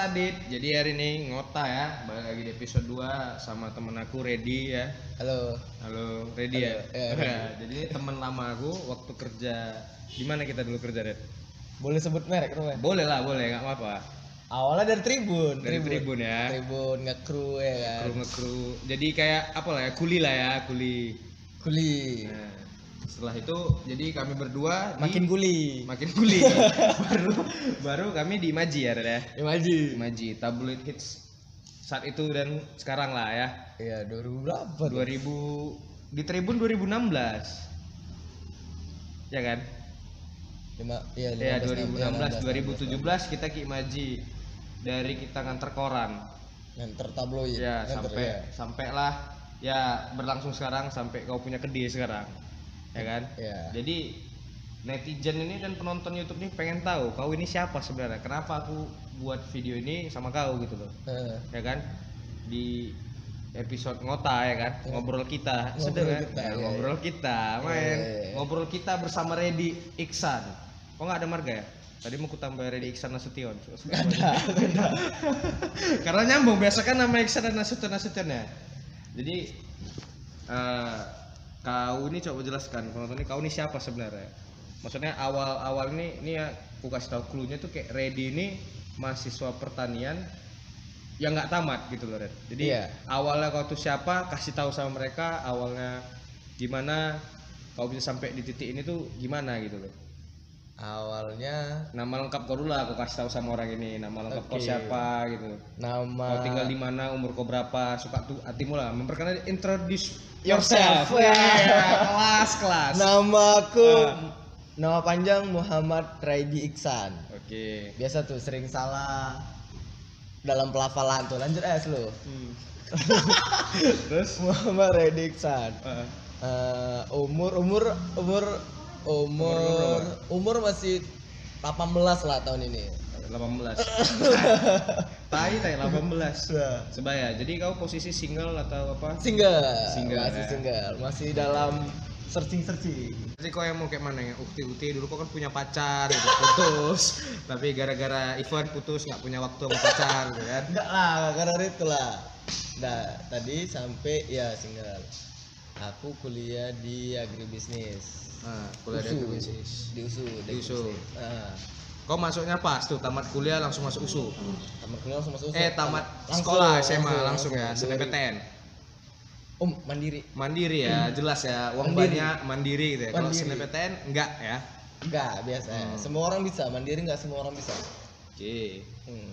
Adit. Jadi hari ini ngota ya, balik lagi di episode 2 sama temen aku Ready ya. Halo. Halo, Ready ya. Halo, ya, Ready. Jadi ini temen lama aku waktu kerja di mana kita dulu kerja, Red? Boleh sebut merek rumah? Boleh lah, boleh, nggak apa-apa. Awalnya dari Tribun. Dari Tribun ya. Tribun nge-crew ya kan. Kru ngekru. Jadi kayak apa lah ya, kuli lah ya, kuli. Kuli. Nah, setelah itu jadi kami berdua di- Makin kuli. makin kuli. baru baru kami di Imaji ya, Red ya. Imaji. Imaji tabloid hits saat itu dan sekarang lah ya. Iya, 2000 berapa? tuh? 2000 di Tribun 2016. Ya kan? Lima, iya, Ya 15, 2016 2017 kita ke Imaji dari kita nganter koran. Nganter tabloid. Ya Nganter, sampai ya. sampailah ya berlangsung sekarang sampai kau punya kedai sekarang. Ya kan? Iya. Jadi netizen ini dan penonton YouTube ini pengen tahu kau ini siapa sebenarnya. Kenapa aku buat video ini sama kau gitu loh. Eh, ya kan? Di episode ngota ya kan? Ngobrol kita. Ngobrol Sudah, kan? kita, Ya, iya, ngobrol kita main. Iya, iya. ngobrol kita bersama Redi Iksan. Kok nggak ada marga ya? Tadi mau ku tambah Redi Iksan Nasution. Karena nyambung biasa kan nama Iksan dan Nasution Nasution ya? Jadi eh, kau ini coba jelaskan penonton ini kau ini siapa sebenarnya maksudnya awal-awal ini ini ya aku kasih tahu clue-nya tuh kayak Redi ini mahasiswa pertanian yang nggak tamat gitu loh Red. Jadi Iya. awalnya kau tuh siapa kasih tahu sama mereka awalnya gimana kau bisa sampai di titik ini tuh gimana gitu loh. Awalnya Nama lengkap kau dulu lah kau kasih tahu sama orang ini nama lengkap kau Oke. siapa gitu. nama Kau tinggal di mana umur kau berapa suka tuh hatimu lah memperkenalkan introduce Yourself. yourself. Wah, kelas kelas. Nama aku Ah. nama panjang Muhammad Raidi Iksan. Oke. Biasa tuh sering salah dalam pelafalan tuh. Lanjut es lu. Hmm. Terus Muhammad Raidi Iksan. eh, Eh, umur umur umur umur umur masih 18 lah tahun ini. 18. Tai tai 18. Sudah. Sebaya. Jadi kau posisi single atau apa? Single, Single, masih ya. single, masih dalam searching searching. Jadi kau yang mau kayak mana ya? Ukti ukti dulu kau kan punya pacar gitu, putus. Tapi gara-gara Ivan putus nggak punya waktu sama pacar gitu kan. Enggak lah, karena itu lah. Nah, tadi sampai ya single. Aku kuliah di agribisnis. Nah, kuliah di agribisnis. Di USU, Di USU. Nah, Kau masuknya pas tuh tamat kuliah langsung masuk USU. tamat kuliah langsung masuk USU. Eh tamat Langsung, sekolah SMA langsung, ya, Dari- SNMPTN. Om, mandiri. Mandiri ya, jelas ya. Uang Mandiri. banyak mandiri gitu ya. Kalau. SNMPTN enggak ya. Enggak, biasa. Hmm. Semua orang bisa, mandiri enggak semua orang bisa. Oke. Hmm.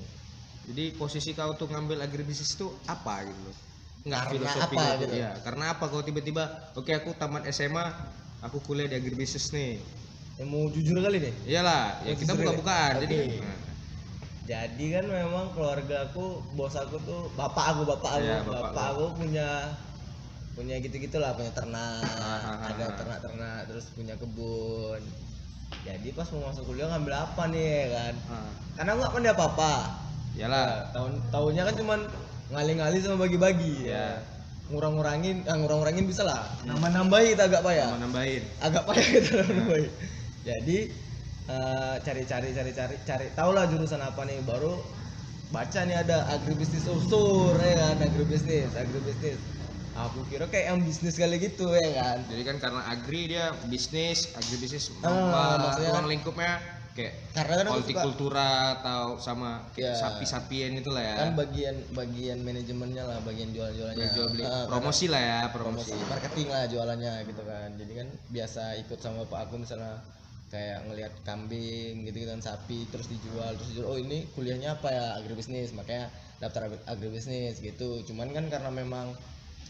Jadi posisi kau tuh ngambil agribisnis itu apa gitu loh? Nggak Karena filosofi apa gitu. gitu? Ya, karena apa kau tiba-tiba oke aku tamat SMA, aku kuliah di agribisnis nih. Yang mau jujur kali nih. Iyalah, ya kita ya? buka-bukaan. Jadi Oke. nah, Jadi kan memang keluarga aku, bos aku tuh bapak aku, bapak aku, Iya, bapak, bapak aku punya punya gitu-gitu lah, punya ternak, Ah, ah, ada ah. ternak-ternak, terus punya kebun. Jadi pas mau masuk kuliah ngambil apa nih ya kan? ah, Karena nggak pandai apa-apa. iyalah. tahun tahunnya kan cuman ngali-ngali sama bagi-bagi Ya. ngurang-ngurangin ah, ngurang-ngurangin bisa lah nambah nambahin kita agak payah Mau nambahin. agak payah kita nambahin jadi eh, cari-cari cari-cari cari tau lah jurusan apa nih. Baru baca nih ada agribisnis usur ya kan agribisnis agribisnis. Aku kira kayak yang bisnis kali gitu ya kan. Jadi kan karena agri dia bisnis, agribisnis Ah, apa maksudnya ruang kan- lingkupnya kayak karena kan hortikultura atau sama Ya. sapi-sapian itu lah ya. kan bagian bagian manajemennya lah bagian jual-jualannya Jual beli. Ah, karena- promosi lah ya, promosi. promosi. marketing lah jualannya gitu kan. Jadi kan biasa ikut sama bapak aku misalnya kayak ngelihat kambing gitu kan sapi terus dijual terus dijual oh ini kuliahnya apa ya agribisnis makanya daftar agri- agribisnis gitu cuman kan karena memang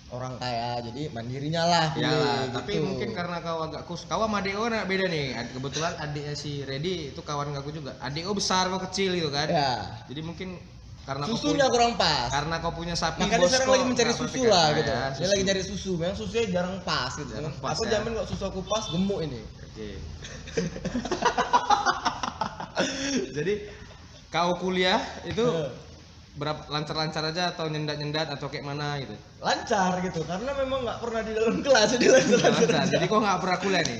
orang kaya jadi mandirinya lah Ya gitu. tapi mungkin karena kau agak kus, kau sama nak beda nih. Kebetulan adiknya si Redi itu kawan aku juga. Adeo besar kau kecil gitu kan. ya Jadi mungkin karena susunya punya, kurang pas karena kau punya sapi makanya sekarang lagi mencari susu lah gitu Ya, dia susu. lagi nyari susu memang susunya jarang pas gitu Jarang pas, aku ya. jamin kok susu aku pas gemuk ini Oke. Jadi kau kuliah itu berapa lancar-lancar aja atau nyendat-nyendat atau kayak mana gitu? lancar gitu karena memang nggak pernah di dalam kelas jadi lancar Lancar. lancar Jadi kau nggak pernah kuliah nih?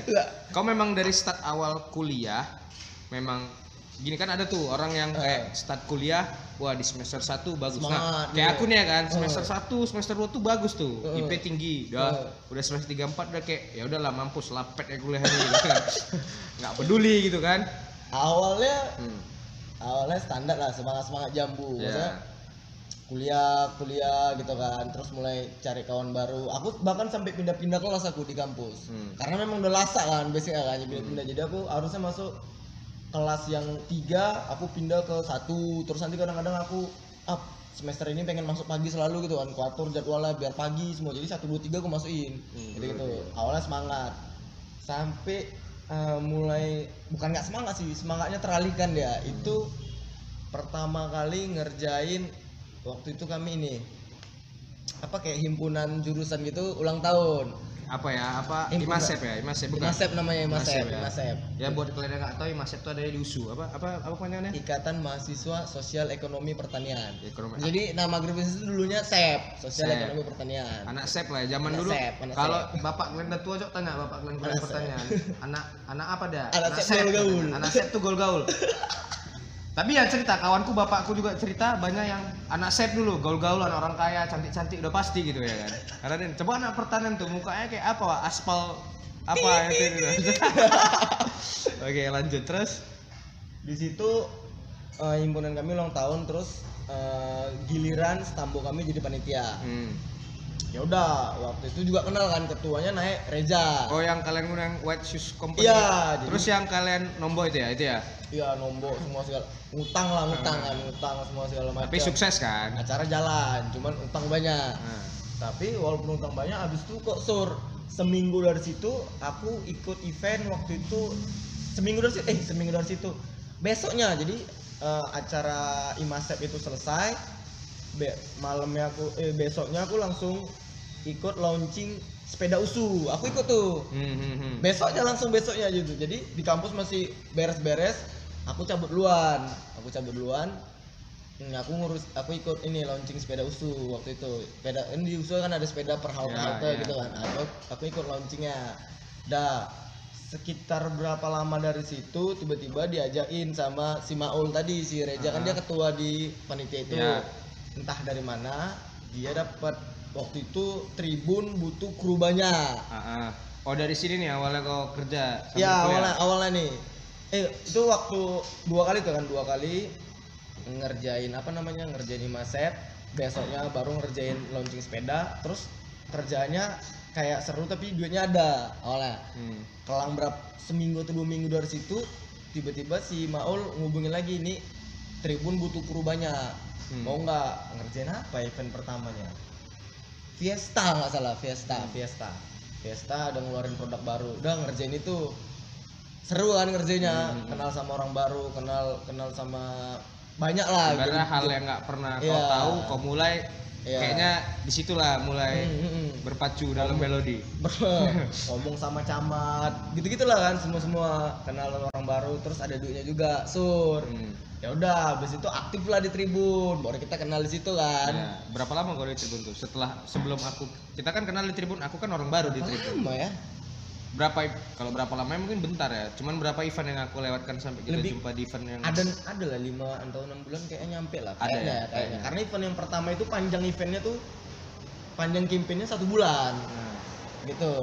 Kau memang dari start awal kuliah memang gini kan ada tuh orang yang kayak start kuliah wah di semester 1 bagus. Semangat, nah kayak iya. aku nih ya kan semester 1 semester 2 tuh bagus tuh Eh. IP tinggi. Udah Eh. udah semester 3 4 udah kayak ya udahlah mampus lapet ya kuliah ini gitu kan. Nggak peduli gitu kan. Awalnya hmm. awalnya standar lah semangat semangat jambu maksudnya kuliah kuliah gitu kan terus mulai cari kawan baru. Aku bahkan sampai pindah-pindah kelas aku di kampus. Hmm. karena memang udah lasak kan basicnya kan pindah-pindah jadi aku harusnya masuk kelas yang tiga aku pindah ke satu. Terus nanti kadang-kadang aku up semester ini pengen masuk pagi selalu gitu kan. Kuatur jadwalnya biar pagi semua. Jadi satu dua tiga aku masukin. Hmm, gitu gitu awalnya semangat. Sampai eh, mulai bukan nggak semangat sih semangatnya teralihkan ya itu pertama kali ngerjain waktu itu kami ini apa kayak himpunan jurusan gitu ulang tahun apa ya apa. Imasep ya Imasep bukan? Imasep namanya Imasep Imasep, ya. Imasep. Ya buat kalian yang nggak tahu Imasep tuh ada di USU apa apa apa panjangnya Ikatan Mahasiswa Sosial Ekonomi Pertanian. Ekonomi. Jadi nama grup itu dulunya SEP Sosial SEP. Ekonomi Pertanian. Anak sep lah ya zaman Anak dulu. Sep, anak kalau sep. bapak kalian udah tua cok tanya bapak kalian Anak pertanyaan anak anak apa dah? Anak sep gaul-gaul. anak sep tuh gaul-gaul tapi ya cerita kawanku bapakku juga cerita banyak yang anak sep dulu gaul-gaulan orang kaya cantik-cantik udah pasti gitu ya kan. Karena dia- coba anak pertanian tuh mukanya kayak apa Wak? aspal apa itu itu oke lanjut terus? Di situ eh, himpunan kami ulang tahun terus eh, giliran stambo kami jadi panitia. Hmm. Ya udah waktu itu juga kenal kan ketuanya naik Reza. Oh yang kalian yang white shoes company Iya, jadi- terus yang kalian nombok itu ya itu ya? Iya nombok semua segala ngutang lah ngutang kan ngutang semua segala macam. Tapi sukses kan? Acara jalan cuman utang banyak. Nah. tapi walaupun utang banyak abis itu kok sur seminggu dari situ aku ikut event waktu itu seminggu dari situ eh seminggu dari situ. Besoknya jadi eh, acara imasep itu selesai be malamnya aku eh besoknya aku langsung ikut launching sepeda usu. Aku ikut tuh. Hmm, hmm, hmm. besoknya langsung besoknya gitu jadi di kampus masih beres-beres aku cabut duluan. Aku cabut duluan. Hmm, aku ngurus aku ikut ini launching sepeda usu waktu itu. Sepeda ini di usu kan ada sepeda per halte Ya, halte ya. gitu kan aku aku ikut launchingnya. Dah sekitar berapa lama dari situ tiba-tiba diajakin sama si Maul tadi si Reja. Kan Ah. dia ketua di panitia itu. Ya. Entah dari mana dia dapat waktu itu tribun butuh kru banyak Ah, ah. Oh dari sini nih awalnya kau kerja. ya kuliah? awalnya awalnya nih eh itu waktu dua kali tuh kan dua kali ngerjain apa namanya ngerjain imasep besoknya baru ngerjain launching sepeda terus kerjanya kayak seru tapi duitnya ada awalnya Hmm. kelang berapa seminggu atau dua minggu dari situ tiba-tiba si Maul ngubungin lagi ini Tribun butuh kru banyak Hmm. mau nggak ngerjain apa event pertamanya Fiesta nggak salah Fiesta Hmm. Fiesta Fiesta ada ngeluarin produk baru udah ngerjain itu seru kan ngerjainnya Hmm. kenal sama orang baru kenal kenal sama banyak lah Karena Jadi- hal yang nggak pernah kau Iya. tahu, kau mulai Iya. kayaknya di situlah mulai Hmm, hmm, hmm. berpacu dalam melodi. ngomong sama camat gitu gitulah kan semua semua kenal orang baru terus ada duitnya juga sur Hmm. ya udah habis itu aktif lah di tribun baru kita kenal di situ kan Ya, berapa lama kau di Tribun tuh? Setelah sebelum aku kita kan kenal di Tribun, aku kan orang baru di Tribun. lama ya Berapa kalau berapa lama mungkin bentar ya. Cuman berapa event yang aku lewatkan sampai kita Lebih- jumpa di event yang ada ada lah lima atau enam bulan kayaknya nyampe lah Ada ya, kayaknya. kayaknya. karena event yang pertama itu panjang eventnya tuh panjang campaignnya satu bulan Nah, gitu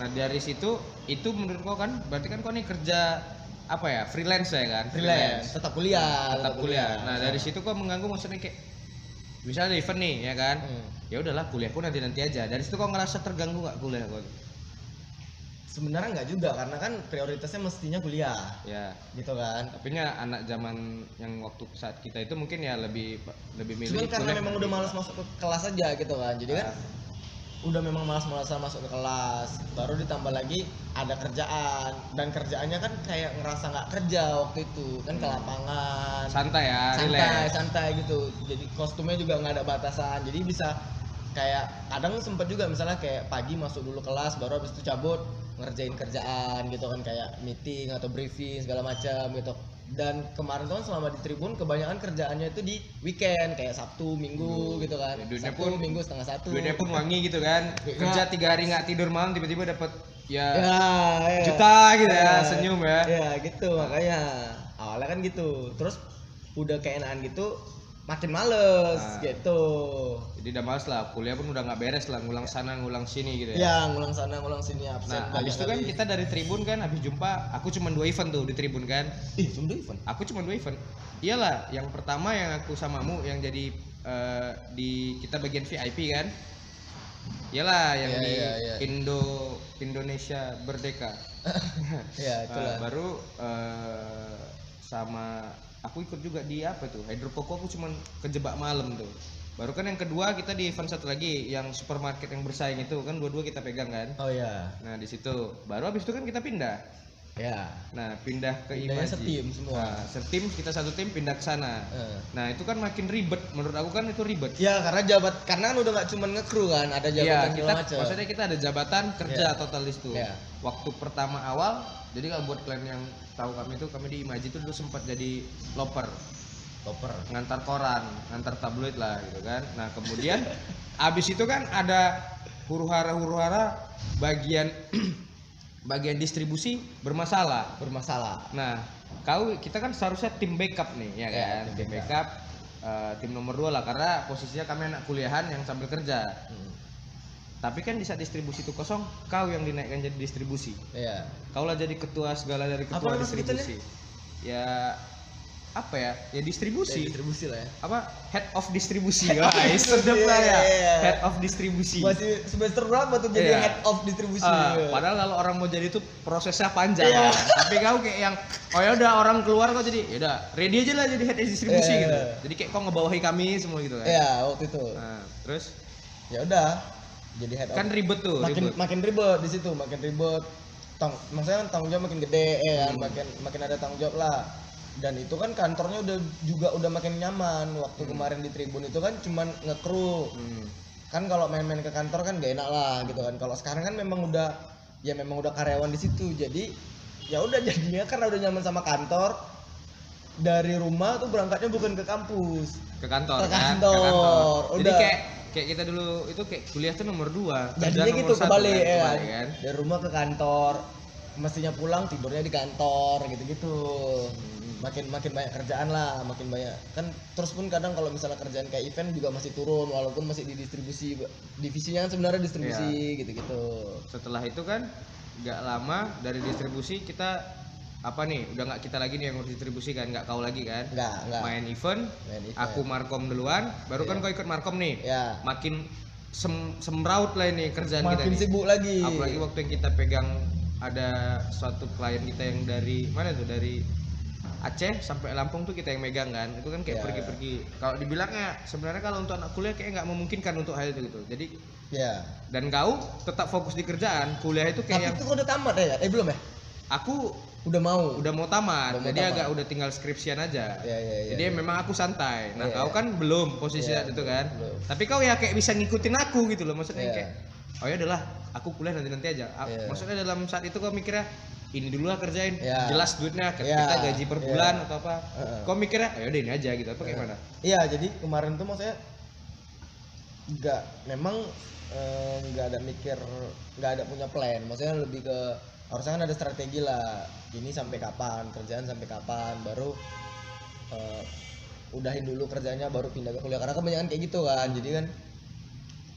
Nah dari situ itu menurut kau kan berarti kan kau nih kerja apa ya freelance ya kan freelance tetap kuliah tetap kuliah. Nah dari situ kau mengganggu maksudnya kayak misalnya ada event nih ya kan Hmm. ya udahlah kuliahku nanti nanti aja dari situ kau ngerasa terganggu nggak kuliah kau sebenarnya nggak juga karena kan prioritasnya mestinya kuliah ya gitu kan tapi nya anak zaman yang waktu saat kita itu mungkin ya lebih lebih milih Cuman karena memang udah malas masuk ke kelas aja gitu kan. Jadi kan Ah. udah memang malas-malasan masuk ke kelas. Baru ditambah lagi ada kerjaan dan kerjaannya kan kayak ngerasa nggak kerja waktu itu kan ke Hmm. lapangan. santai ya santai, relax. santai gitu. Jadi kostumnya juga nggak ada batasan. Jadi bisa kayak kadang sempet juga misalnya kayak pagi masuk dulu kelas baru habis itu cabut ngerjain kerjaan gitu kan kayak meeting atau briefing segala macam gitu. Dan kemarin tuh kan selama di tribun kebanyakan kerjaannya itu di weekend kayak sabtu minggu Hmm. gitu kan. Duitnya sabtu pun- minggu setengah satu. duitnya pun wangi gitu kan. Duitnya- kerja tiga hari nggak tidur malam tiba-tiba dapat ya ya, ya. juta gitu ya Ya. senyum ya. Ya gitu makanya. Awalnya kan gitu. Terus udah keenaan gitu makin males Ah. gitu. Jadi udah males lah kuliah pun udah nggak beres lah ngulang sana ngulang sini gitu ya. Ya ngulang sana ngulang sini absen nah habis itu kan kita dari tribun kan habis jumpa aku cuma dua event tuh di tribun kan. Ih cuma dua event? Aku cuma dua event. Iyalah yang pertama yang aku samamu yang jadi eh, di kita bagian VIP kan. Iyalah yang Iya, di iya, iya. Indo Indonesia Berdeka. Ya Nah, itulah baru eh, sama aku ikut juga di apa tuh hydropoko aku cuman kejebak malam tuh. Baru kan yang kedua kita di event satu lagi yang supermarket yang bersaing itu kan dua-dua kita pegang kan? Oh ya nah di situ. Baru habis itu kan kita pindah. Ya nah pindah ke Pindahnya Imaji setim semua. nah, setim kita satu tim pindah ke sana. Eh. nah itu kan makin ribet. Menurut aku kan itu ribet. Ya karena jabat karena kan udah nggak cuma ngekru kan ada Iya, jabatan kita segala macam maksudnya kita ada jabatan kerja Iya. total di situ. Iya. Waktu pertama awal, jadi kalau buat kalian yang tahu kami itu kami di Imaji itu dulu sempat jadi loper, koper ngantar koran, ngantar tabloid lah gitu kan. Nah, kemudian abis itu kan ada huru-hara huru-hara bagian bagian distribusi bermasalah. bermasalah Nah, kau kita kan seharusnya tim backup nih, ya Iya, kan? tim tim backup eh, tim nomor dua lah karena posisinya kami anak kuliahan yang sambil kerja. Hmm. Tapi kan di saat distribusi itu kosong, kau yang dinaikkan jadi distribusi. ya Kau lah jadi ketua segala dari Apa ketua nama distribusi. Ya apa ya? Ya distribusi. distribusi lah ya Apa head of distribusi. Wah, sedep lah ya. Iya. Head of distribusi. masih semester berapa tuh jadi Iya. head of distribusi ya? padahal kalau orang mau jadi itu prosesnya panjang. Iya. Tapi kau kayak yang oh ya udah orang keluar kau jadi ya udah ready aja lah jadi head of distribusi Iya. gitu. Jadi kayak kau ngebawahi kami semua gitu kan. ya waktu itu Nah, terus ya udah jadi head kan ribet tuh, makin ribet. makin ribet di situ makin ribet. Tang maksudnya kan tanggung jawab makin gede ya kan? Hmm. makin makin ada tanggung jawab lah. Dan itu kan kantornya udah juga udah makin nyaman. Waktu kemarin di tribun itu kan cuman ngekru Hmm. kan kalau main-main ke kantor kan gak enak lah gitu kan. Kalau sekarang kan memang udah ya memang udah karyawan di situ. Jadi ya udah jadinya karena udah nyaman sama kantor dari rumah tuh berangkatnya bukan ke kampus. Ke kantor Ke kan? Kantor, jadi udah. kayak kayak kita dulu itu kayak kuliah tuh nomor dua. Jadinya gitu kebalik kan, ya. kebalik kan? Dari rumah ke kantor mestinya pulang tidurnya di kantor gitu gitu Hmm. makin makin banyak kerjaan lah makin banyak. Kan terus pun kadang kalau misalnya kerjaan kayak event juga masih turun walaupun masih di distribusi divisinya kan sebenarnya distribusi Iya. gitu gitu setelah itu kan nggak lama dari distribusi kita apa nih? Udah nggak kita lagi nih yang ngurus distribusi kan nggak kau lagi kan? Enggak enggak main event Main event. aku markom duluan baru kan kau ikut markom nih. Ya makin sem semraut lah ini kerjaan kita makin nih. sibuk lagi. Apalagi waktu yang kita pegang ada suatu klien kita yang dari mana tuh? Dari Aceh sampai Lampung tuh kita yang megang kan? Itu kan kayak Ya. pergi-pergi. Kalau dibilangnya sebenarnya kalau untuk anak kuliah kayak nggak memungkinkan untuk hal itu gitu. Jadi ya dan kau tetap fokus di kerjaan kuliah itu kayak tapi yang itu udah tamat ya? Eh belum ya? Aku udah mau? Udah mau tamat. Udah mau jadi tamat. agak udah tinggal skripsian aja. Ya ya ya jadi memang aku santai. Nah Iya, kau iya. kan belum posisi saat itu kan? belum. tapi kau ya kayak bisa ngikutin aku gitu loh. Maksudnya Iya. kayak oh ya udahlah aku kuliah nanti nanti aja Iya. maksudnya dalam saat itu kau mikirnya ini dulu lah kerjain. Iya. jelas duitnya kita gaji per bulan atau apa. Heeh. kau mikirnya oh udah ini aja gitu. Apa kayak mana Iya, jadi kemarin tuh maksudnya nggak memang eh, nggak ada mikir nggak ada punya plan. Maksudnya lebih ke harusnya kan ada strategi lah ini sampai kapan kerjaan sampai kapan baru eh, udahin dulu kerjanya baru pindah ke kuliah. Karena kebanyakan kayak gitu kan jadi kan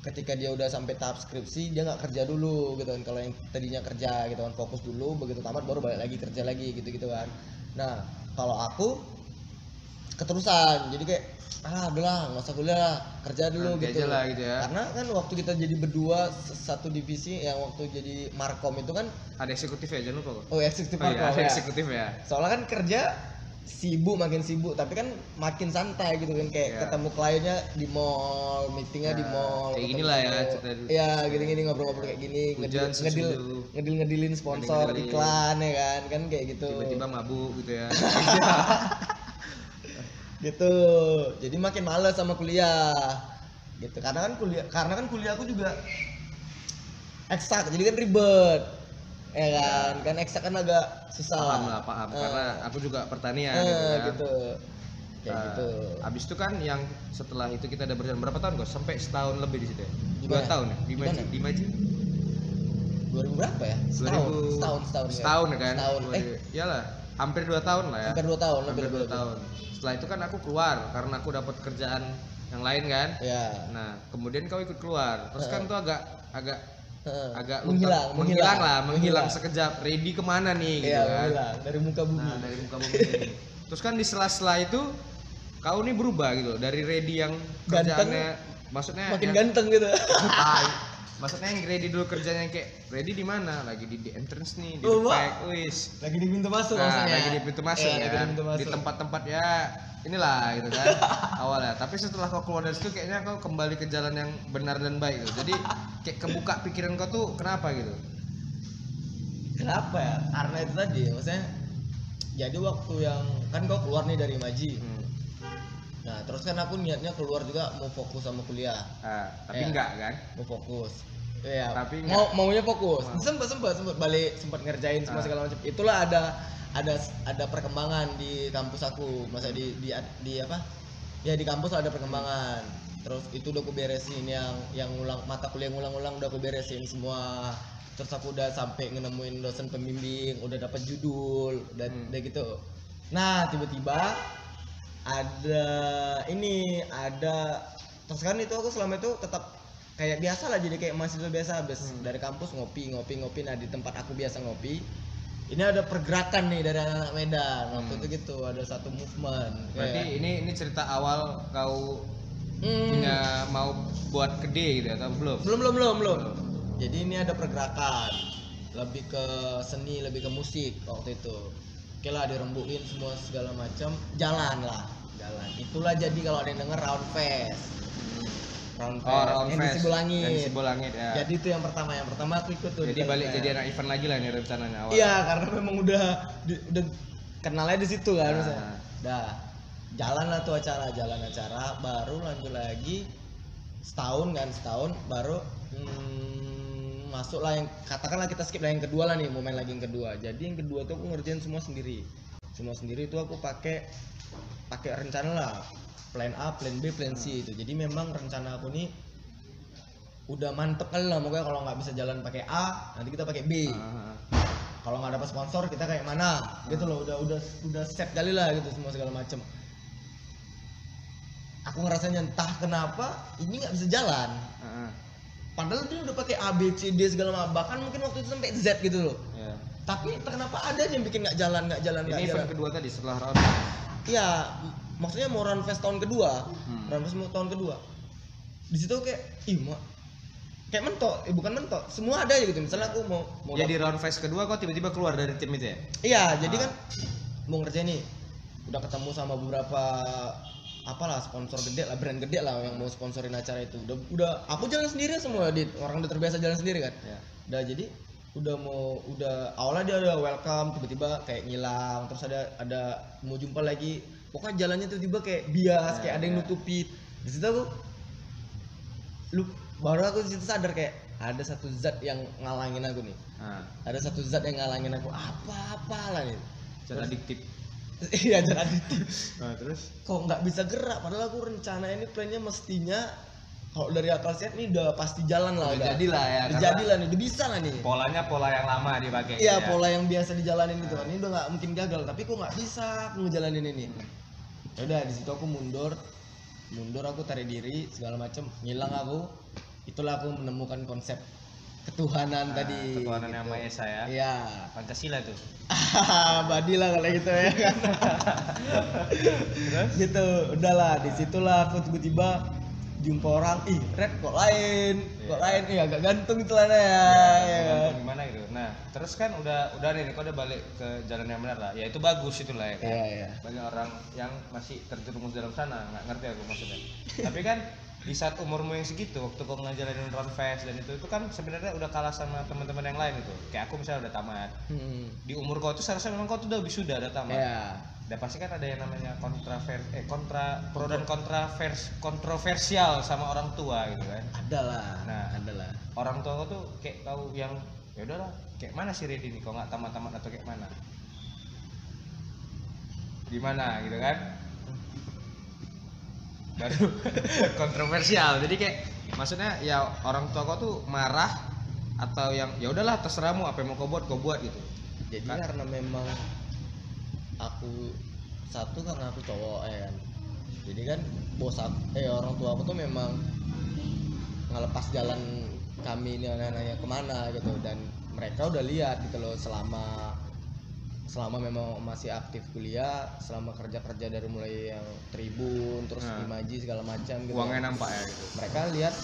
ketika dia udah sampai tahap skripsi dia nggak kerja dulu gitu kan. Kalau yang tadinya kerja gitu kan fokus dulu begitu tamat baru balik lagi kerja lagi gitu gitu kan. Nah kalau aku keterusan. Jadi kayak ah udahlah nggak usah kuliah lah kerja dulu Nanti gitu aja lah gitu ya karena kan waktu kita jadi berdua satu divisi yang waktu jadi markom itu kan ada eksekutif ya jangan lupa kok oh eksekutif oh, iya, ada ya. eksekutif ya soalnya kan kerja sibuk makin sibuk tapi kan makin santai gitu kan kayak Iya. ketemu kliennya di mall meetingnya di Ya, mall kayak ketemu- ginilah ya cerita dulu. iya gini-gini ngobrol-ngobrol kayak gini Hujan ngedil ngedil ngedil ngedilin sponsor Ngedil-ngedilin. iklan ya kan kan kayak gitu tiba-tiba mabuk gitu ya gitu. Jadi makin males sama kuliah. Gitu. Karena kan kuliah karena kan kuliah aku juga eksak. Jadi kan ribet. Ya kan? Kan eksak kan agak susah. Paham lah paham. Eh, karena aku juga pertanian eh, gitu kan. gitu. Kayak Nah, gitu. Abis itu kan yang setelah itu kita udah berjalan berapa tahun kok? Sampai setahun lebih di situ ya? Dua tahun ya? Di Maji, di Maji? 2000 berapa ya? Setahun 2000 setahun. Setahun ya. Setahun ya kan? setahun. Eh. Iyalah. hampir dua tahun lah ya. Hampir dua tahun hampir lebih dua tahun setelah itu kan aku keluar karena aku dapat kerjaan yang lain kan. Ya nah kemudian kau ikut keluar. Terus kan tuh agak agak agak menghilang lupa- menghilang lah menghilang. sekejap. Ready ke mana nih gitu Iya, kan? menghilang. Dari muka bumi. Nah dari muka bumi. Terus kan di sela-sela itu kau nih berubah gitu dari ready yang Ganteng, kerjaannya maksudnya makin yang, ganteng gitu. Maksudnya yang ready dulu kerjanya kayak ready di mana? Lagi di, di entrance nih di Oh, depan wis. lagi di pintu masuk nah, maksudnya. lagi di pintu masuk Iya, ya lagi di pintu di masuk. tempat-tempat ya inilah gitu kan awalnya. Tapi setelah kau keluar dari situ kayaknya kau kembali ke jalan yang benar dan baik gitu jadi kayak kebuka pikiran kau tuh kenapa gitu? Kenapa ya? Karena itu tadi maksudnya jadi waktu yang kan kau keluar nih dari Maji. Hmm. Nah terus kan aku niatnya keluar juga mau fokus sama kuliah Ah, tapi Iya. enggak kan mau fokus Iya, Tapi mau maunya fokus. Mau. Sempat sempat sempat balik sempat ngerjain semua Ah. segala macam. Itulah ada ada ada perkembangan di kampus aku. Masa di di di apa? Ya di kampus ada perkembangan. Terus itu udah aku beresin yang yang ulang mata kuliah yang ulang-ulang udah aku beresin semua. Terus aku udah sampai nemuin dosen pembimbing, udah dapat judul, udah, Hmm. udah gitu. Nah, tiba-tiba ada ini ada terus kan itu aku selama itu tetap kayak biasa lah jadi kayak mahasiswa biasa habis Hmm. dari kampus ngopi ngopi ngopi. Nah di tempat aku biasa ngopi ini ada pergerakan nih dari anak-anak Medan. Waktu Hmm. itu gitu ada satu movement. Berarti Kayak, ini ini cerita awal kau hmm, punya mau buat gede gitu atau belum belum belum belum. Belum. Jadi ini ada pergerakan. Lebih ke seni lebih ke musik waktu itu. Oke lah dirembukin semua segala macam. Jalan lah jalan. Itulah jadi kalau ada yang denger round fest. Round fest, oh round yang di fest. Sibulangit. yang di Sibulangit ya. Jadi itu yang pertama yang pertama aku ikut tuh jadi di balik jadi anak event lagi lah nih rencananya awal iya karena memang udah di, udah kenalnya di situ kan Nah. misalnya. dah jalan lah tuh acara jalan acara. Baru lanjut lagi setahun kan setahun baru hmm, masuk lah yang katakanlah kita skip lah yang kedua lah nih mau main lagi yang kedua. Jadi yang kedua tuh aku ngerjain semua sendiri. Semua sendiri itu aku pakai pakai rencana lah plan A plan B plan C itu. Jadi memang rencana aku nih udah mantep kali lah pokoknya kalau nggak bisa jalan pakai A nanti kita pakai B. Ah, kalau nggak dapat sponsor kita kayak mana? Gitu loh udah udah udah set kali lah gitu semua segala macem. Aku ngerasanya entah kenapa ini nggak bisa jalan. Ah, ah. padahal dia udah pakai A B C D segala macam bahkan mungkin waktu itu sampai Z gitu loh. Ya. tapi kenapa ada yang bikin nggak jalan nggak jalan nggak ini jalan? event kedua tadi setelah round iya maksudnya mau run fest tahun kedua Hmm. run fest mau tahun kedua di situ kayak ih mak kayak mentok eh bukan mentok semua ada aja gitu misalnya aku mau mau jadi round phase kedua kok tiba-tiba keluar dari tim itu ya Iya, jadi Ah. kan mau ngerjain nih. Udah ketemu sama beberapa apalah sponsor gede lah, brand gede lah yang mau sponsorin acara itu. Udah udah aku jalan sendiri semua, Dit. Orang udah terbiasa jalan sendiri kan. ya Udah jadi udah mau udah awalnya dia udah welcome tiba-tiba kayak ngilang terus ada ada mau jumpa lagi. Pokoknya jalannya tiba-tiba kayak bias Ya, kayak ada yang ya. nutupi. Di situ aku lu baru aku di situ sadar kayak ada satu zat yang ngalangin aku nih. Ada satu zat yang ngalangin aku apa-apa lah nih cara adiktif. Iya jangan adiktif. Nah, terus? Kok nggak bisa gerak? Padahal aku rencana ini plannya mestinya kalau dari akal sehat nih udah pasti jalan lah Udah udah. jadi lah ya, udah karena- jadi lah nih udah bisa lah nih. Polanya pola yang lama dipakai iya ya. pola yang biasa dijalanin gitu. Kan ini udah nggak mungkin gagal tapi kok nggak bisa aku ngejalanin ini. Ya udah di situ aku mundur. Mundur aku tarik diri segala macem. Ngilang aku. Itulah aku menemukan konsep ketuhanan Nah, tadi ketuhanan yang gitu. Maha Esa ya. Iya. Pancasila tuh. Badi lah kalau gitu ya. Kan gitu udahlah. Di situlah aku tiba-tiba jumpa orang ih red kok lain? Kok Iya. lain? Ih agak gantung celananya ya, Ya, ya kan? tergantung gimana gitu. Nah terus kan udah udah nih kau udah balik ke jalan yang benar lah. Ya itu bagus itu lah ya kan? Iya iya. Banyak orang yang masih terjerumus dalam sana. Nggak ngerti aku maksudnya. Tapi kan di saat umurmu yang segitu waktu kau ngejalanin run fest dan itu itu kan sebenarnya udah kalah sama teman-teman yang lain itu. Kayak aku misalnya udah tamat. Hmm. di umur kau tuh seharusnya memang kau tuh udah wisuda udah tamat. Ya dan pasti kan ada yang namanya kontraver eh kontra pro dan kontra kontroversial sama orang tua gitu kan. Ada lah Nah. ada lah. orang tua kau tuh kayak kau yang ya udahlah kayak mana sih Redi nih? Kau nggak tamat-tamat atau kayak mana? Gimana gitu kan. Baru kontroversial. Jadi kayak maksudnya ya orang tua kau tuh marah atau yang ya udahlah terserahmu apa yang mau kau buat kau buat gitu. Jadi Kan? karena memang aku satu karena aku cowok ya kan jadi kan bos aku, eh orang tua aku tuh memang ngelepas jalan kami ini anak-anaknya ke mana gitu dan mereka udah lihat gitu loh selama selama memang masih aktif kuliah selama kerja kerja dari mulai yang tribun terus Nah. imaji segala macam gitu Uangnya nampak ya gitu. mereka lihat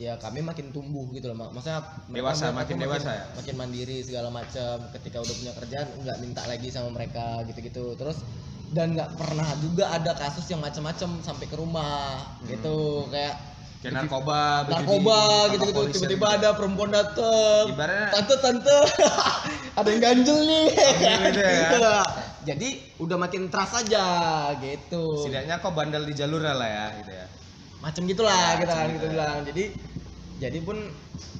ya kami makin tumbuh gitu loh Mak. maksudnya Dewasa, makin aku dewasa ya? makin mandiri segala macam ketika udah punya kerjaan nggak minta lagi sama mereka gitu-gitu terus dan nggak pernah juga ada kasus yang macam-macam sampai ke rumah gitu kayak Kayak narkoba, narkoba gitu-gitu polisi tiba-tiba gitu. ada perempuan dateng Ibaratnya tante tante ada yang ganjel nih gitu ya. jadi udah makin trust aja gitu setidaknya kok bandel di jalur lah ya gitu ya. Macam gitulah Ya, kita kan macam gitu ya. bilang jadi jadi pun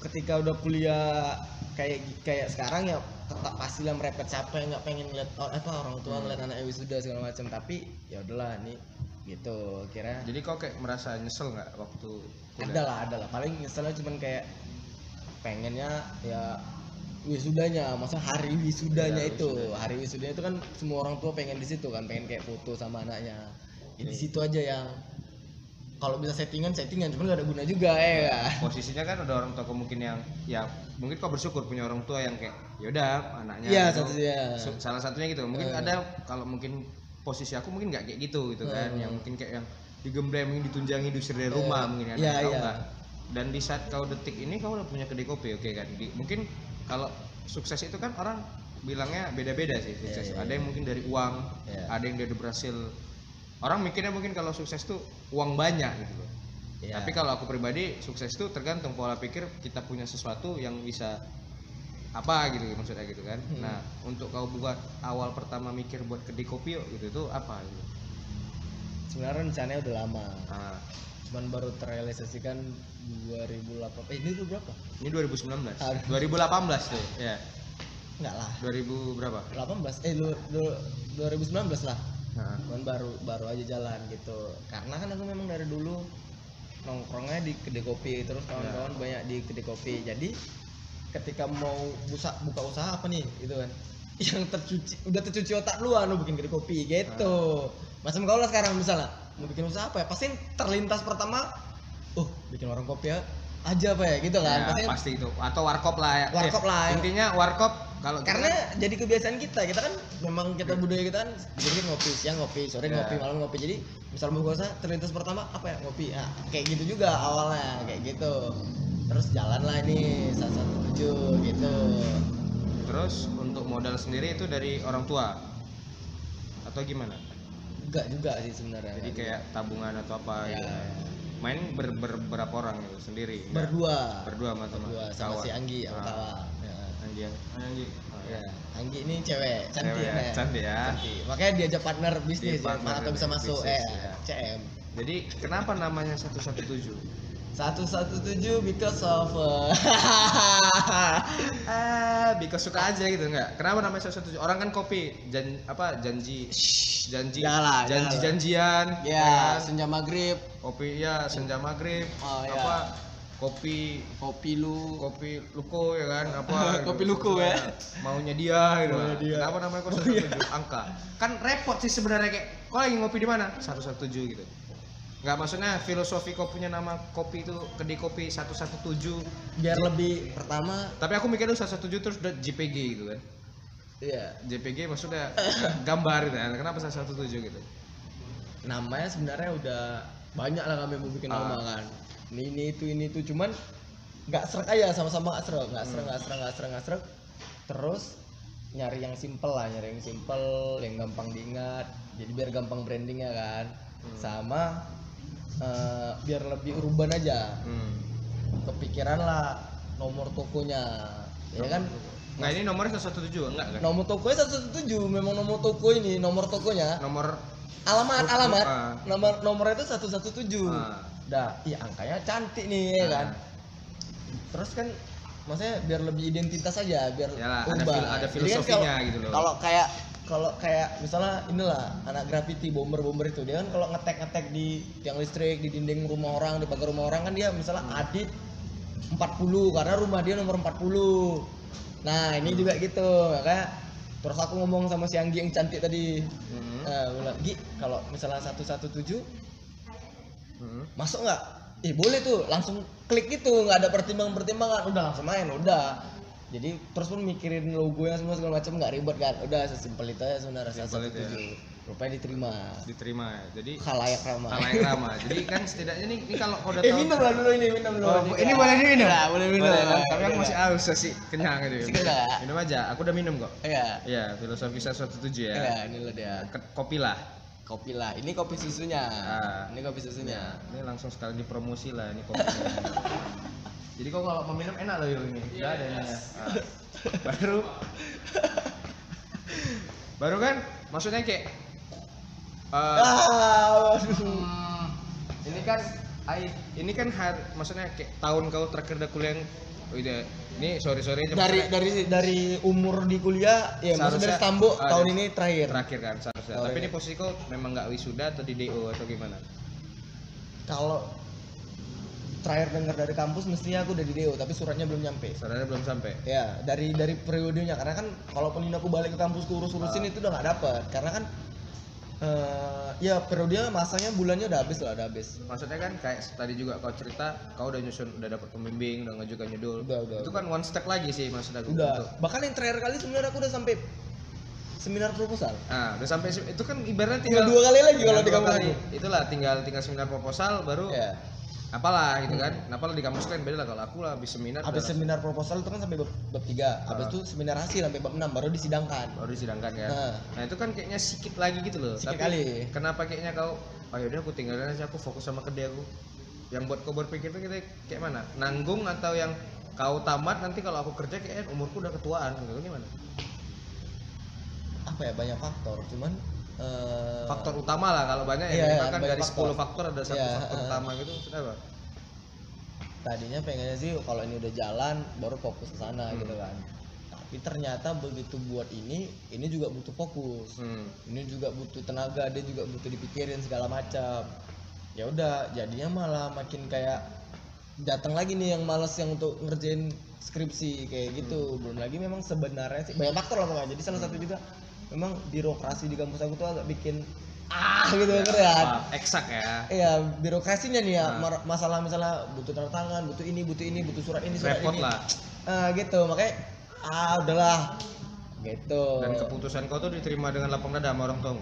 ketika udah kuliah kayak kayak sekarang ya tetap pastilah merepet capek nggak pengen lihat oh, apa orang tua Hmm. ngeliat anaknya wisuda segala macam tapi ya udahlah nih gitu kira Jadi kok kayak merasa nyesel nggak waktu kuliah? ada lah ada lah paling misalnya cuman kayak pengennya ya wisudanya maksudnya hari wisudanya Iya, itu wisuda. hari wisudanya itu kan semua orang tua pengen di situ kan pengen kayak foto sama anaknya ya, di situ aja yang kalau bisa settingan settingan cuman gak ada guna juga ya kan? Posisinya kan udah orang tua mungkin yang ya mungkin kau bersyukur punya orang tua yang kayak yaudah anaknya Iya, gitu. satu- iya. Su- salah satunya gitu. Mungkin Eh. ada kalau mungkin posisi aku mungkin nggak kayak gitu gitu kan, Eh. yang mungkin kayak yang digembleng mungkin ditunjangi diusir dari rumah mungkin kan. Iya, Kau iya. nggak. Dan di saat kau detik ini kau udah punya kedai kopi oke kan. Di- mungkin kalau sukses itu kan orang bilangnya beda-beda sih sukses. Iya, iya, ada yang mungkin dari uang, Iya. ada yang dari berhasil orang mikirnya mungkin kalau sukses tuh uang banyak gitu loh. Iya. Tapi kalau aku pribadi sukses itu tergantung pola pikir kita punya sesuatu yang bisa apa gitu maksudnya gitu kan. Hmm. Nah, untuk kau buat awal pertama mikir buat kedai kopi gitu itu apa gitu. sebenarnya rencananya udah lama Nah, cuman baru terrealisasikan 2008 eh ini tuh berapa ini 2019. Aduh. 2018 tuh, ya. enggak lah 2000 berapa? 18 eh lu, lu- 2019 lah Nah, cuman baru baru aja jalan gitu. Karena kan aku memang dari dulu nongkrongnya di kedai kopi terus kawan-kawan banyak di kedai kopi. Jadi ketika mau buka buka usaha apa nih gitu kan? Yang tercuci udah tercuci otak lu bikin kedai kopi gitu. Macam kau lah sekarang misalnya. Mau bikin usaha apa ya? Pasti terlintas pertama oh bikin warung kopi ya aja apa ya? Gitu kan. Ya, pasti pasti itu. Atau warkop lah ya. Warkop lah, ya. Intinya warkop kalau kita karena kan- jadi kebiasaan kita kita kan memang kita budaya kita kan jadi ngopi siang ngopi sore Ya. ngopi malam ngopi jadi misal buka usaha terlintas pertama apa ya ngopi nah, kayak gitu juga awalnya kayak gitu terus jalan lah ini satu satu tujuh gitu terus untuk modal sendiri itu dari orang tua atau gimana? enggak juga sih sebenarnya Jadi kayak tabungan atau apa ya, gitu. Main ber, ber- berapa orang gitu sendiri? Enggak? berdua Berdua sama berdua sama kawan. si Anggi sama Ah, kawan ya. Anggi. Anggi. Oh, Ya. Anggi ini cewek cantik Cewek, ya. cantik ya. Cantik. makanya diajak partner bisnis Di partner ya, atau bisa masuk bisnis, eh ya. CM Jadi kenapa namanya 117? satu satu tujuh because of uh, Ah, because suka aja gitu enggak? Kenapa namanya 117? Orang kan kopi jan apa janji janji Janganlah, janji janganlah. janjian ya kan? senja maghrib kopi ya senja maghrib Oh, ya. apa kopi. Kopi lu. Kopi luko ya kan? Apa gitu. Kopi luko, ya. maunya dia gitu. Maunya dia. kenapa namanya kok 117 iya. angka. Kan repot sih sebenarnya kayak kau lagi ngopi di mana? 117 gitu. Nggak maksudnya filosofi kau punya nama kopi itu kedai kopi 117 biar lebih pertama. Tapi aku mikir itu 117 terus udah JPG gitu kan. Ya JPG maksudnya gambar gitu kan. Kenapa 117 gitu? Namanya sebenarnya udah banyak lah kami mau bikin Ah. nama kan ini ini itu ini itu. Cuman nggak serak aja sama-sama nggak serak nggak serak nggak serak nggak serak nggak serak. Terus nyari yang simple lah nyari yang simple yang gampang diingat. Jadi biar gampang brandingnya kan. Hmm. sama eh, biar lebih urban aja. Hmm. kepikiran lah nomor tokonya. Ya kan? nah ini nomornya 117 enggak kan nomor tokonya 117 memang nomor toko ini nomor tokonya. Nomor alamat alamat. ah. nomor nomornya itu 117 Ah. Dah iya angkanya cantik nih ya kan Ah. terus kan maksudnya biar lebih identitas aja biar Yalah, ada fil- ada Jadi kan filosofinya kalau- gitu loh. kalau kayak kalau kayak misalnya inilah anak graffiti bomber bomber itu dia kan kalau ngetek ngetek di tiang listrik di dinding rumah orang di pagar rumah orang kan dia misalnya Hmm. adit 40 karena rumah dia nomor 40 nah Hmm. ini juga gitu makanya terus aku ngomong sama si Anggi yang cantik tadi eh bilang Gi kalau misalnya 117 Mhm. masuk nggak eh boleh tuh langsung klik gitu nggak ada pertimbangan pertimbangan udah langsung main udah jadi terus pun mikirin logo yang semua segala macam nggak ribet kan udah sesimpel itu aja sebenarnya Simpel itu ya. 117 rupanya diterima diterima ya. jadi khalayak ramah halayak ramah jadi kan setidaknya ini, ini kalau kau udah eh tahu minum lah dulu ini minum dulu Oh, ini boleh diminum? ya, boleh minum Boleh, kan? Boleh, Tapi aku boleh. masih haus sih kenyang gitu. Minum aja. Aku udah minum kok. iya Iya, filosofi 117 ya. iya ini loh dia Kopi lah. Kopi lah ini kopi susunya Ah. ini kopi susunya Ini langsung sekali dipromosi lah ini kopi. Jadi kok kalau mau minum enak loh ini. Udah ada ini ya. Ah. Baru Baru kan maksudnya kayak eh, ah waduh Hmm, ini kan ini kan har, maksudnya kayak tahun kau terakhir dah kuliah yang- oh iya, ini sorry sorry aja, dari maksudnya dari dari umur di kuliah ya maksudnya dari Stambo ada- tahun ini terakhir. Terakhir kan seharusnya. Oh, tapi iya. ini posisi kau memang nggak wisuda atau di DO atau gimana? Kalau terakhir dengar dari kampus mestinya aku udah di DO tapi suratnya belum nyampe. Saudara belum sampai? Ya dari dari periodenya. Karena kan kalaupun ini aku balik ke kampus urus urusin itu udah nggak dapet. Karena kan eh ya periodenya masanya bulannya udah habis lah udah habis. Maksudnya kan kayak tadi juga kau cerita kau udah nyusun udah dapat pembimbing udah ngajukan nyedul Udah, udah, itu kan one step lagi sih maksud aku. Udah. Untuk- bahkan yang terakhir kali sebenarnya aku udah sampai seminar proposal. Nah, udah sampai itu kan ibaratnya tinggal tinggal dua kali lagi kalau di kali. aku. Itulah tinggal tinggal seminar proposal baru ya apalah gitu kan. Kenapa di kampus kalian beda lah kalau aku lah habis seminar habis seminar proposal itu kan sampai bab, bab 3 habis Ah. itu seminar hasil sampai bab 6 baru disidangkan baru disidangkan kan. Nah. Nah, itu kan kayaknya sikit lagi gitu loh. Sikit Tapi kali. kenapa kayaknya kau oh yaudah aku tinggalin aja aku fokus sama kerja aku. Yang buat kau berpikir tuh kita kayak mana? Nanggung atau yang kau tamat nanti kalau aku kerja kayak umurku udah ketuaan gitu gimana? apa ya banyak faktor cuman eh, Faktor utama lah kalau banyak Iya, ya kan banyak dari faktor. 10 faktor ada satu Iya, faktor eh. utama gitu kenapa? tadinya pengennya sih kalau ini udah jalan baru fokus ke sana Hmm. gitu kan tapi ternyata begitu buat ini ini juga butuh fokus Hmm. ini juga butuh tenaga dia juga butuh dipikirin segala macam ya udah jadinya malah makin kayak datang lagi nih yang males yang untuk ngerjain skripsi kayak gitu belum lagi memang sebenarnya sih banyak faktor lah pokoknya jadi salah satu juga memang birokrasi di kampus aku tuh agak bikin ah gitu kan Wah, eksak ya. Iya, birokrasinya nih ya, Nah. masalah misalnya butuh tanda tangan, butuh ini, butuh ini, butuh surat ini, surat Repot ini. lah. Ah, gitu, makanya ah udahlah. Gitu. Dan keputusan kau tuh diterima dengan lapang dada sama orang tua.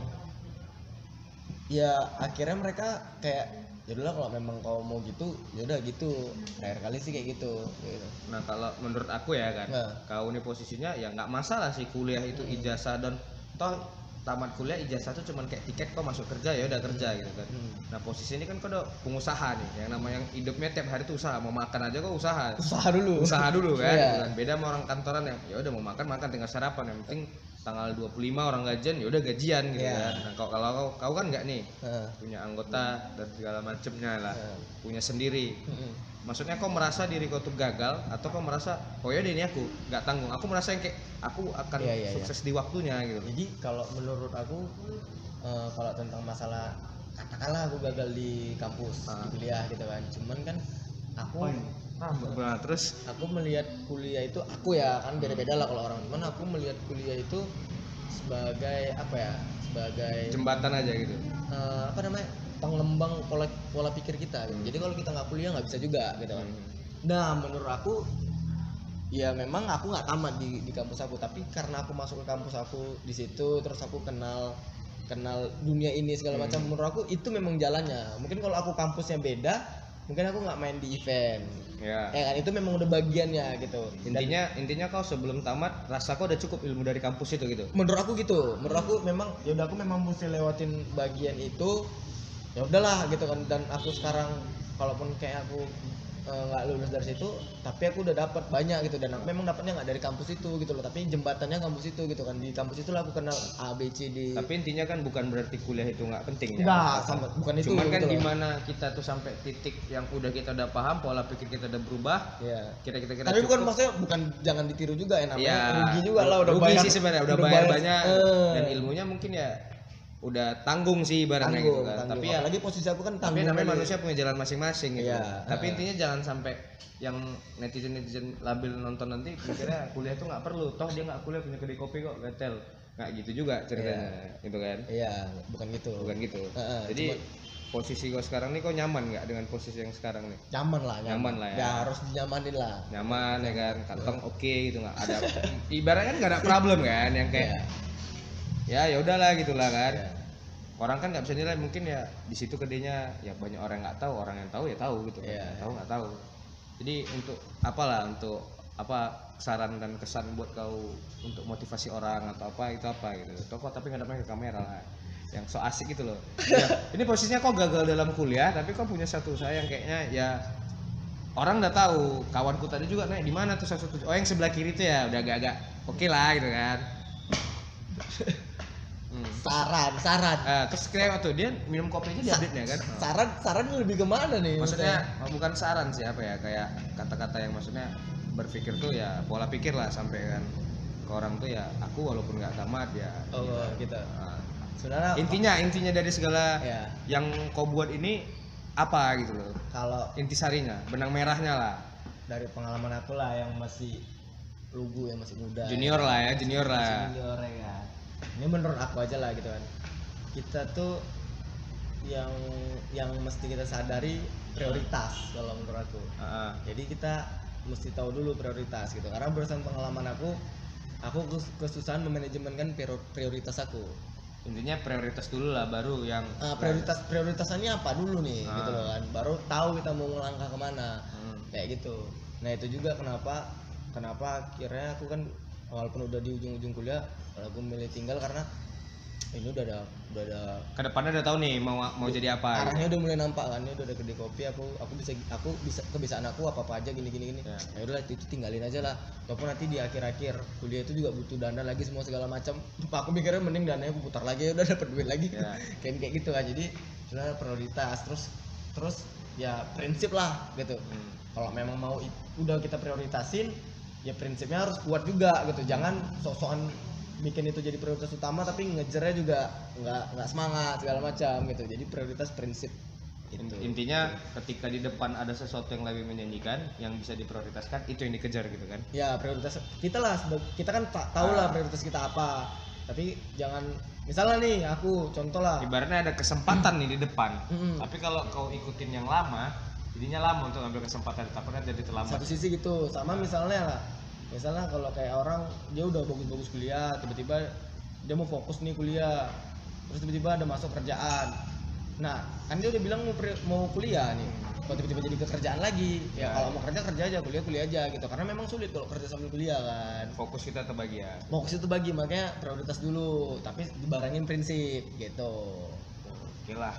Ya akhirnya mereka kayak ya udahlah kalau memang kau mau gitu, ya udah gitu. Terakhir kali sih kayak gitu. gitu. Nah kalau menurut aku ya kan, Nah. kau ini posisinya ya nggak masalah sih kuliah itu ijazah dan toh tamat kuliah ijazah tuh cuman kayak tiket kau masuk kerja ya udah kerja gitu kan. Hmm. Nah posisi ini kan kau udah pengusaha nih, yang namanya yang hidupnya tiap hari tuh usaha, mau makan aja kau usaha. Usaha dulu. usaha dulu kan Iya. gitu kan. beda sama orang kantoran yang ya udah mau makan makan tinggal sarapan yang penting tanggal 25 orang gajian ya udah gajian gitu Iya. kan nah, kau kalau kau, kau kan nggak nih Nah, punya anggota dan segala macemnya lah Iya. punya sendiri mm-mm. maksudnya kau merasa diri kau tuh gagal atau kau merasa oh ya ini aku nggak tanggung aku merasa yang kayak aku akan Iya, iya, sukses di waktunya gitu. Jadi kalau menurut aku eh, kalau tentang masalah katakanlah aku gagal di kampus Ah. di kuliah gitu kan. Cuman kan aku ah, nah, terus? aku melihat kuliah itu aku ya kan beda-beda lah kalau orang. Cuman aku melihat kuliah itu sebagai apa ya sebagai jembatan aja gitu? Eh, apa namanya penglembang pola pola pikir kita gitu. jadi kalau kita nggak kuliah nggak bisa juga gitu kan. Nah menurut aku ya memang aku nggak tamat di di kampus aku tapi karena aku masuk ke kampus aku di situ terus aku kenal kenal dunia ini segala Hmm. macam menurut aku itu memang jalannya. Mungkin kalau aku kampusnya beda mungkin aku nggak main di event. Ya. Ya kan? Itu memang udah bagiannya gitu. Dan intinya intinya kau sebelum tamat rasa kau udah cukup ilmu dari kampus itu gitu? Menurut aku gitu. Menurut aku memang ya udah aku memang mesti lewatin bagian itu. Ya udahlah gitu kan. Dan aku sekarang kalaupun kayak aku eh, nggak lulus dari situ tapi aku udah dapat banyak gitu. Dan aku memang dapatnya nggak dari kampus itu gitu loh tapi jembatannya kampus itu gitu kan. Di kampus itu lah aku kenal A B C D. Tapi intinya kan bukan berarti kuliah itu nggak penting ya. Nggak, sama- bukan itu cuman kan gitu loh. di mana kita tuh sampai titik yang udah kita udah paham pola pikir kita udah berubah ya kita kita kita tapi bukan maksudnya bukan jangan ditiru juga ya namanya ya rugi juga lah udah rugi bayar sih sebenarnya udah, bayar, banyak. Eh. dan ilmunya mungkin ya udah tanggung sih ibaratnya gitu kan. tanggung. tapi ya apalagi posisi aku kan tapi tanggung namanya kali. manusia punya jalan masing-masing gitu. Iya, tapi intinya jangan sampai yang netizen netizen labil nonton nanti mikirnya kuliah tuh nggak perlu. Toh dia nggak kuliah punya kedai kopi kok gatel. Nggak gitu juga ceritanya gitu kan? Iya bukan gitu. Bukan gitu. Heeh, jadi posisi kau sekarang nih kau nyaman nggak dengan posisi yang sekarang nih? Nyaman lah Nyaman. Lah ya. harus dinyamanin lah. Nyaman ya kan? Kantong oke gitu nggak ada. Ibaratnya kan nggak ada problem kan? Yang kayak Iya. Ya ya udahlah gitulah kan. Iya. orang kan nggak bisa nilai mungkin ya di situ kedainya ya banyak orang yang nggak tahu orang yang tahu ya tahu gitu kan. Nggak tahu nggak tahu. Jadi untuk apalah untuk apa saran dan kesan buat kau untuk motivasi orang atau apa itu apa gitu. Toko tapi nggak ke kamera lah. Yang so asik gitu loh. Ya, ini posisinya kau gagal dalam kuliah tapi kau punya satu usaha yang kayaknya ya orang udah tahu. Kawanku tadi juga naik di mana tuh satu oh yang sebelah kiri tuh ya udah agak-agak oke lah gitu kan Hmm. saran saran. Ah, terus kayak waktu dia minum kopi aja diupdate nya kan? Saran saran lebih ke mana nih? Maksudnya oh, bukan saran sih apa ya? Kayak kata-kata yang maksudnya berpikir tuh ya pola pikir lah sampai kan ke orang tuh ya aku walaupun nggak tamat ya oh gitu. Ah, sebenarnya intinya intinya dari segala ya yang kau buat ini apa gitu loh. Kalau intisarinya benang merahnya lah. Dari pengalaman aku lah yang masih lugu yang masih muda. Junior lah ya junior masih lah junior ya kan ini menurut aku aja lah gitu kan. Kita tuh yang yang mesti kita sadari prioritas kalau menurut aku. Ah, jadi kita mesti tahu dulu prioritas gitu. Karena berdasarkan pengalaman aku aku kes- kesusahan memanajemenkan prior- prioritas aku. Intinya prioritas dulu lah baru yang Ah, prioritas prioritasannya apa dulu nih Ah. gitu loh kan. Baru tahu kita mau melangkah ke mana. Hmm. kayak gitu. Nah itu juga kenapa kenapa akhirnya aku kan walaupun udah di ujung-ujung kuliah aku milih tinggal karena ini udah ada udah ada ke depannya udah tahu nih mau mau jadi apa arahnya udah mulai nampak kan ini udah ada kedai kopi aku aku bisa aku bisa kebiasaan aku apa apa aja gini gini. Gini Ya. ya udahlah itu tinggalin aja lah. Ataupun nanti di akhir-akhir kuliah itu juga butuh dana lagi semua segala macam. Aku mikirnya mending dananya aku putar lagi ya udah dapat duit lagi. Ya. kayak kayak gitu kan jadi sebenarnya prioritas. Terus terus ya prinsip lah gitu. Hmm. kalau memang mau udah kita prioritasin ya prinsipnya harus kuat juga gitu. Jangan sok-sokan bikin itu jadi prioritas utama tapi ngejarnya juga nggak nggak semangat segala macam gitu. Jadi prioritas prinsip. Itu In- intinya ketika di depan ada sesuatu yang lebih menjanjikan yang bisa diprioritaskan itu yang dikejar gitu kan? Ya prioritas kita lah kita kan tak tahu lah prioritas kita apa. Tapi jangan misalnya nih aku contoh lah. Ibaratnya ada kesempatan nih di depan. Tapi kalau kau ikutin yang lama jadinya lama untuk ngambil kesempatan takutnya jadi terlambat. Satu sisi gitu sama misalnya lah. Misalnya kalau kayak orang dia udah bagus-bagus kuliah tiba-tiba dia mau fokus nih kuliah. Terus tiba-tiba ada masuk kerjaan. Nah kan dia udah bilang mau mau kuliah nih. Kok tiba-tiba jadi kekerjaan lagi ya, Ya. kalau mau kerja kerja aja kuliah kuliah aja gitu. Karena memang sulit kalau kerja sambil kuliah kan. Fokus kita terbagi ya? Fokus itu bagi makanya prioritas dulu. Tapi dibarengin prinsip gitu. Oke lah